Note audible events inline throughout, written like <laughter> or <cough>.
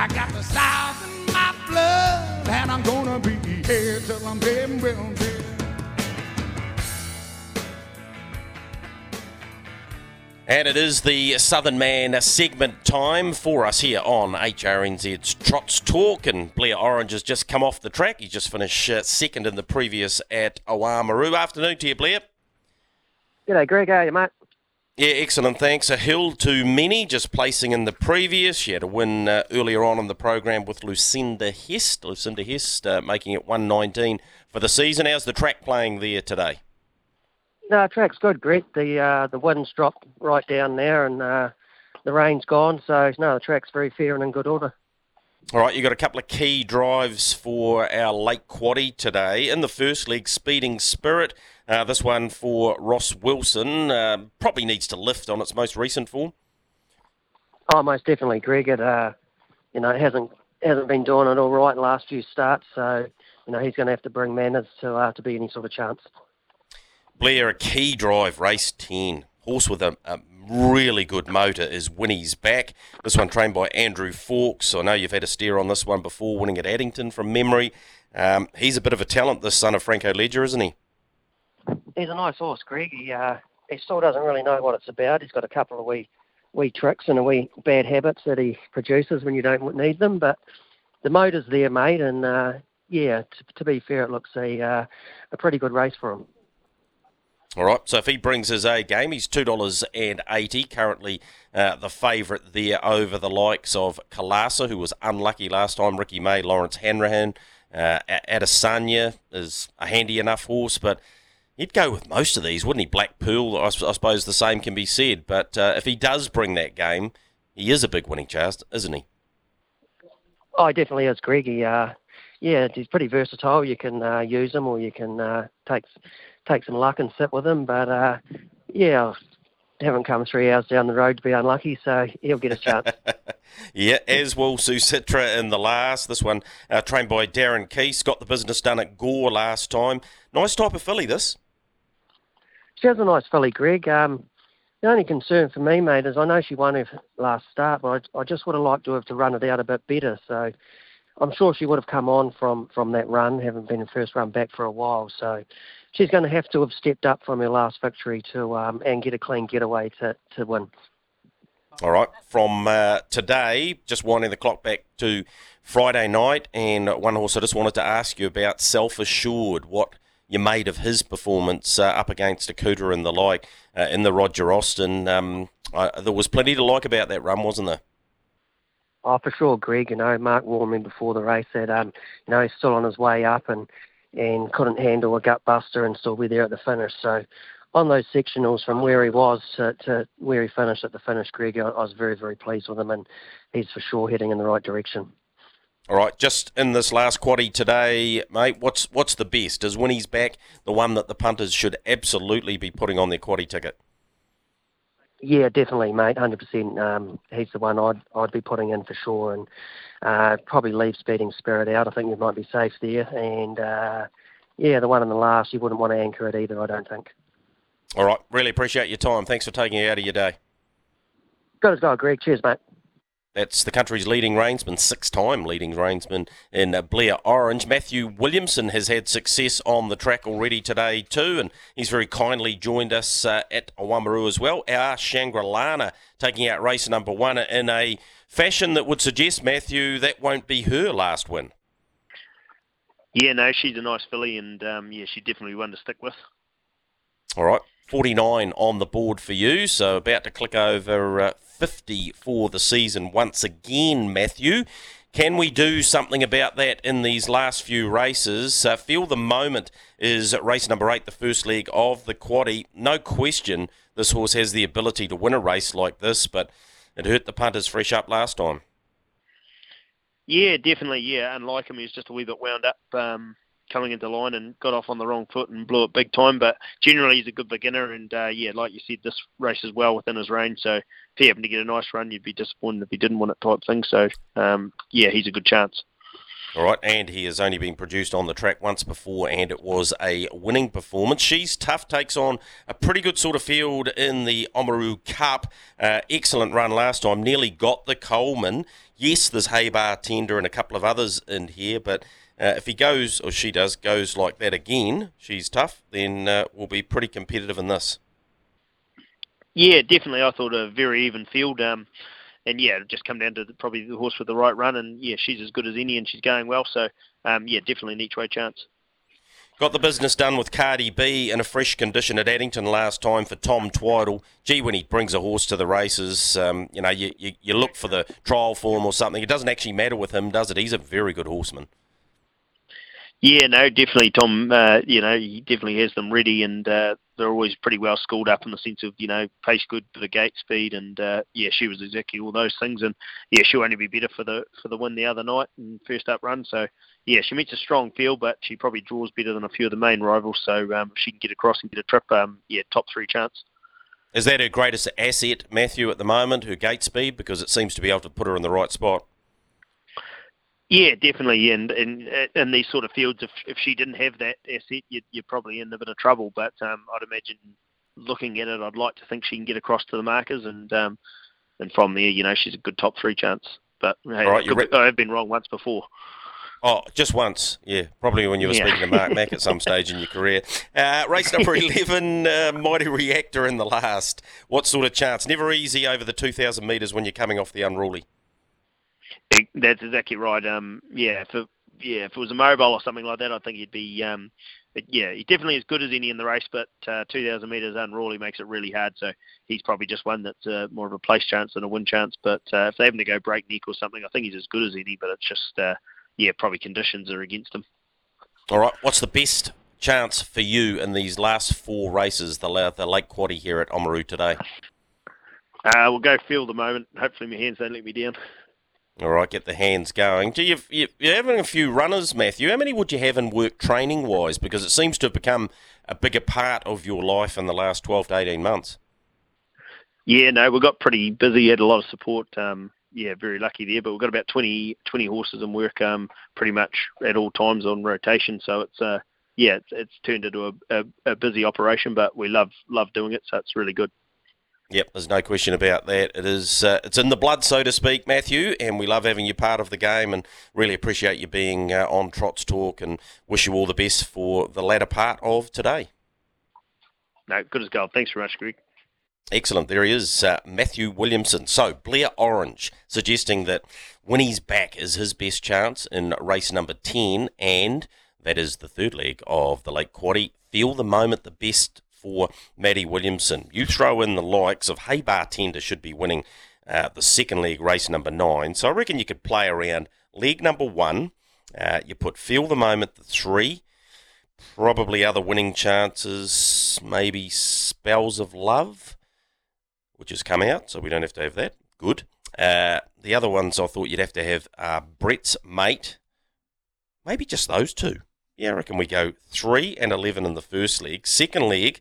I got the South in my blood, and I'm gonna be here till I'm dead well dead. And it is the Southern Man segment time for us here on HRNZ's Trots Talk. And Blair Orange has just come off the track. He just finished uh, second in the previous at Oamaru. Afternoon to you, Blair. G'day, Greg. How are you, mate? Yeah, excellent. Thanks. A hill to many, just placing in the previous. She had a win uh, earlier on in the program with Lucinda Hest. Lucinda Hest uh, making it 119 for the season. How's the track playing there today? No, track's good, Greg. The uh, the wind's dropped right down there, and uh, the rain's gone. So no, the track's very fair and in good order. All right, you've got a couple of key drives for our late quaddy today. In the first leg, Speeding Spirit. Uh, this one for Ross Wilson uh, probably needs to lift on its most recent form. Oh, most definitely, Greg. It uh, you know hasn't hasn't been doing it all right last few starts, so you know he's going to have to bring manners to uh, to be any sort of chance. Blair, a key drive, race 10. Horse with a, a really good motor is Winnie's back. This one trained by Andrew Fawkes. I know you've had a steer on this one before, winning at Addington from memory. Um, he's a bit of a talent, this son of Franco Ledger, isn't he? He's a nice horse, Greg. He, uh, he still doesn't really know what it's about. He's got a couple of wee, wee tricks and a wee bad habits that he produces when you don't need them. But the motor's there, mate, and uh, yeah, t- to be fair, it looks a uh, a pretty good race for him. All right, so if he brings his A game, he's two dollars and eighty currently uh, the favourite there over the likes of Kalasa, who was unlucky last time, Ricky May, Lawrence Hanrahan. Uh, Adesanya is a handy enough horse, but he'd go with most of these, wouldn't he? Black Pearl, I, I suppose the same can be said, but uh, if he does bring that game, he is a big winning chance, isn't he? Oh, he definitely is, Greg. He, uh, yeah, he's pretty versatile. You can uh, use him or you can uh, take take some luck and sit with him. But uh, yeah, I haven't come three hours down the road to be unlucky, so he'll get a chance. <laughs> yeah, as will Susitra in the last. This one uh, trained by Darren Keese. Got the business done at Gore last time. Nice type of filly, this. She has a nice filly, Greg. Um, the only concern for me, mate, is I know she won her last start, but I, I just would have liked to have to run it out a bit better. So I'm sure she would have come on from, from that run, having been in first run back for a while. So she's going to have to have stepped up from her last victory to um, and get a clean getaway to, to win. All right, from uh, today, just winding the clock back to Friday night, and one horse I just wanted to ask you about, Self Assured. What you made of his performance uh, up against Akuta and the like uh, in the Roger Austin. Um, I, there was plenty to like about that run, wasn't there? Oh, for sure, Greg. You know, Mark warned me before the race that um, you know he's still on his way up and and couldn't handle a gut buster and still be there at the finish. So on those sectionals from where he was to, to where he finished at the finish, Greg, I, I was very very pleased with him and he's for sure heading in the right direction. All right, just in this last quaddy today, mate, what's what's the best? Is Winnie's back the one that the punters should absolutely be putting on their quaddy ticket? Yeah, definitely, mate. Hundred um, percent. He's the one I'd I'd be putting in for sure, and uh, probably leave Speeding Spirit out. I think you might be safe there, and uh, yeah, the one in the last, you wouldn't want to anchor it either. I don't think. All right, really appreciate your time. Thanks for taking it out of your day. Good as gold, Greg. Cheers, mate. That's the country's leading reinsman, six-time leading reinsman in Blair Orange. Matthew Williamson has had success on the track already today too, and he's very kindly joined us uh, at Oamaru as well. Our Shangri-Lana taking out race number one in a fashion that would suggest, Matthew, that won't be her last win. Yeah, no, she's a nice filly, and um, yeah, she definitely one to stick with. All right, 49 on the board for you, so about to click over uh, 50 for the season once again, Matthew. Can we do something about that in these last few races? Uh, feel the moment is race number eight, the first leg of the quaddy. No question, this horse has the ability to win a race like this, but it hurt the punters fresh up last time. Yeah, definitely. Yeah, unlike him, he's just a wee bit wound up. Um, coming into line and got off on the wrong foot and blew it big time. But generally, he's a good beginner, and uh, yeah, like you said, this race is well within his range. So if he happened to get a nice run, you'd be disappointed if he didn't win it, type thing. So um, yeah, he's a good chance. All right, and he has only been produced on the track once before, and it was a winning performance. She's tough, takes on a pretty good sort of field in the Oamaru Cup. Uh, excellent run last time, nearly got the Coleman. Yes, there's Hey Bartender and a couple of others in here, but uh, if he goes, or she does, goes like that again, she's tough, then uh, we'll be pretty competitive in this. Yeah, definitely. I thought a very even field. Um, and yeah, just come down to the, probably the horse with the right run. And yeah, she's as good as any, and she's going well. So um, yeah, definitely an each way chance. Got the business done with Cardi B in a fresh condition at Addington last time for Tom Twiddle. Gee, when he brings a horse to the races, um, you know, you, you, you look for the trial form or something. It doesn't actually matter with him, does it? He's a very good horseman. Yeah, no, definitely, Tom. Uh, you know, he definitely has them ready, and uh, they're always pretty well schooled up in the sense of you know pace good for the gate speed, and uh, yeah, she was exactly all those things, and yeah, she'll only be better for the for the win the other night and first up run. So yeah, she meets a strong field, but she probably draws better than a few of the main rivals. So um, if she can get across and get a trip, um, yeah, top three chance. Is that her greatest asset, Matthew, at the moment, her gate speed, because it seems to be able to put her in the right spot? Yeah, definitely. And in in these sort of fields, if if she didn't have that asset, you'd, you're probably in a bit of trouble. But um, I'd imagine, looking at it, I'd like to think she can get across to the markers, and um, and from there, you know, she's a good top three chance. But hey, right, re- I've been wrong once before. Oh, just once, yeah. Probably when you were yeah. speaking to Mark Mack at some <laughs> stage in your career. Uh, race number <laughs> 11, uh, Mighty Reactor in the last. What sort of chance? Never easy over the 2,000 metres when you're coming off the unruly. That's exactly right. Um, yeah, if it, yeah, if it was a mobile or something like that, I think he'd be. Um, but yeah, he's definitely as good as any in the race, but uh, 2,000 metres unruly makes it really hard. So he's probably just one that's uh, more of a place chance than a win chance. But uh, if they happen to go breakneck or something, I think he's as good as any. But it's just, uh, yeah, probably conditions are against him. All right, what's the best chance for you in these last four races, the, the late quaddy here at Oamaru today? Uh, we'll go feel the moment. Hopefully my hands don't let me down. All right, get the hands going. Do you, you you're having a few runners, Matthew? How many would you have in work training wise? Because it seems to have become a bigger part of your life in the last twelve to eighteen months. Yeah, no, we got pretty busy. Had a lot of support. Um, yeah, very lucky there. But we've got about 20, 20 horses in work, um, pretty much at all times on rotation. So it's uh, yeah, it's, it's turned into a, a, a busy operation. But we love love doing it, so it's really good. Yep, there's no question about that. It is, uh, it's in the blood, so to speak, Matthew, and we love having you part of the game, and really appreciate you being uh, on Trots Talk, and wish you all the best for the latter part of today. No, good as gold. Thanks very much, Greg. Excellent. There he is, uh, Matthew Williamson. So, Blair Orange suggesting that Winnie's back is his best chance in race number 10, and that is the third leg of the late quaddy. Feel the moment the best for Maddie Williamson. You throw in the likes of Hey Bartender should be winning uh, the second leg, race number nine. So I reckon you could play around leg number one. Uh, you put Feel the Moment, the three. Probably other winning chances, maybe Spells of Love, which has come out, so we don't have to have that. Good. Uh, the other ones I thought you'd have to have are Brett's Mate. Maybe just those two. Yeah, I reckon we go 3 and 11 in the first leg. Second leg,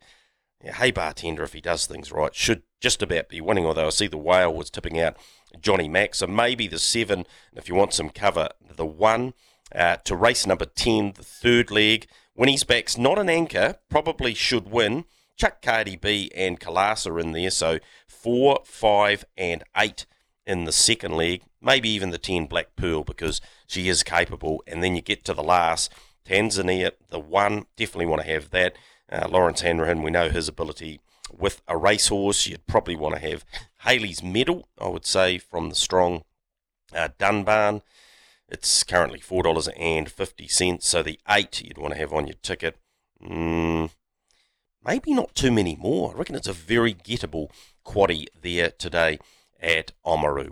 yeah, hey, bartender, if he does things right, should just about be winning, although I see the whale was tipping out Johnny Mack. So maybe the 7, if you want some cover, the 1 uh, to race number 10, the third leg. When he's back's not an anchor, probably should win. Chuck Cardi B and Kalasa in there, so 4, 5, and 8 in the second leg. Maybe even the 10 Black Pearl because she is capable. And then you get to the last Tanzania, the one, definitely want to have that. Uh, Lawrence Hanrahan, we know his ability with a racehorse. You'd probably want to have Haley's Medal, I would say, from the strong uh, Dunbarn. It's currently $4.50, so the 8 you'd want to have on your ticket. Mm, maybe not too many more. I reckon it's a very gettable quaddy there today at Oamaru.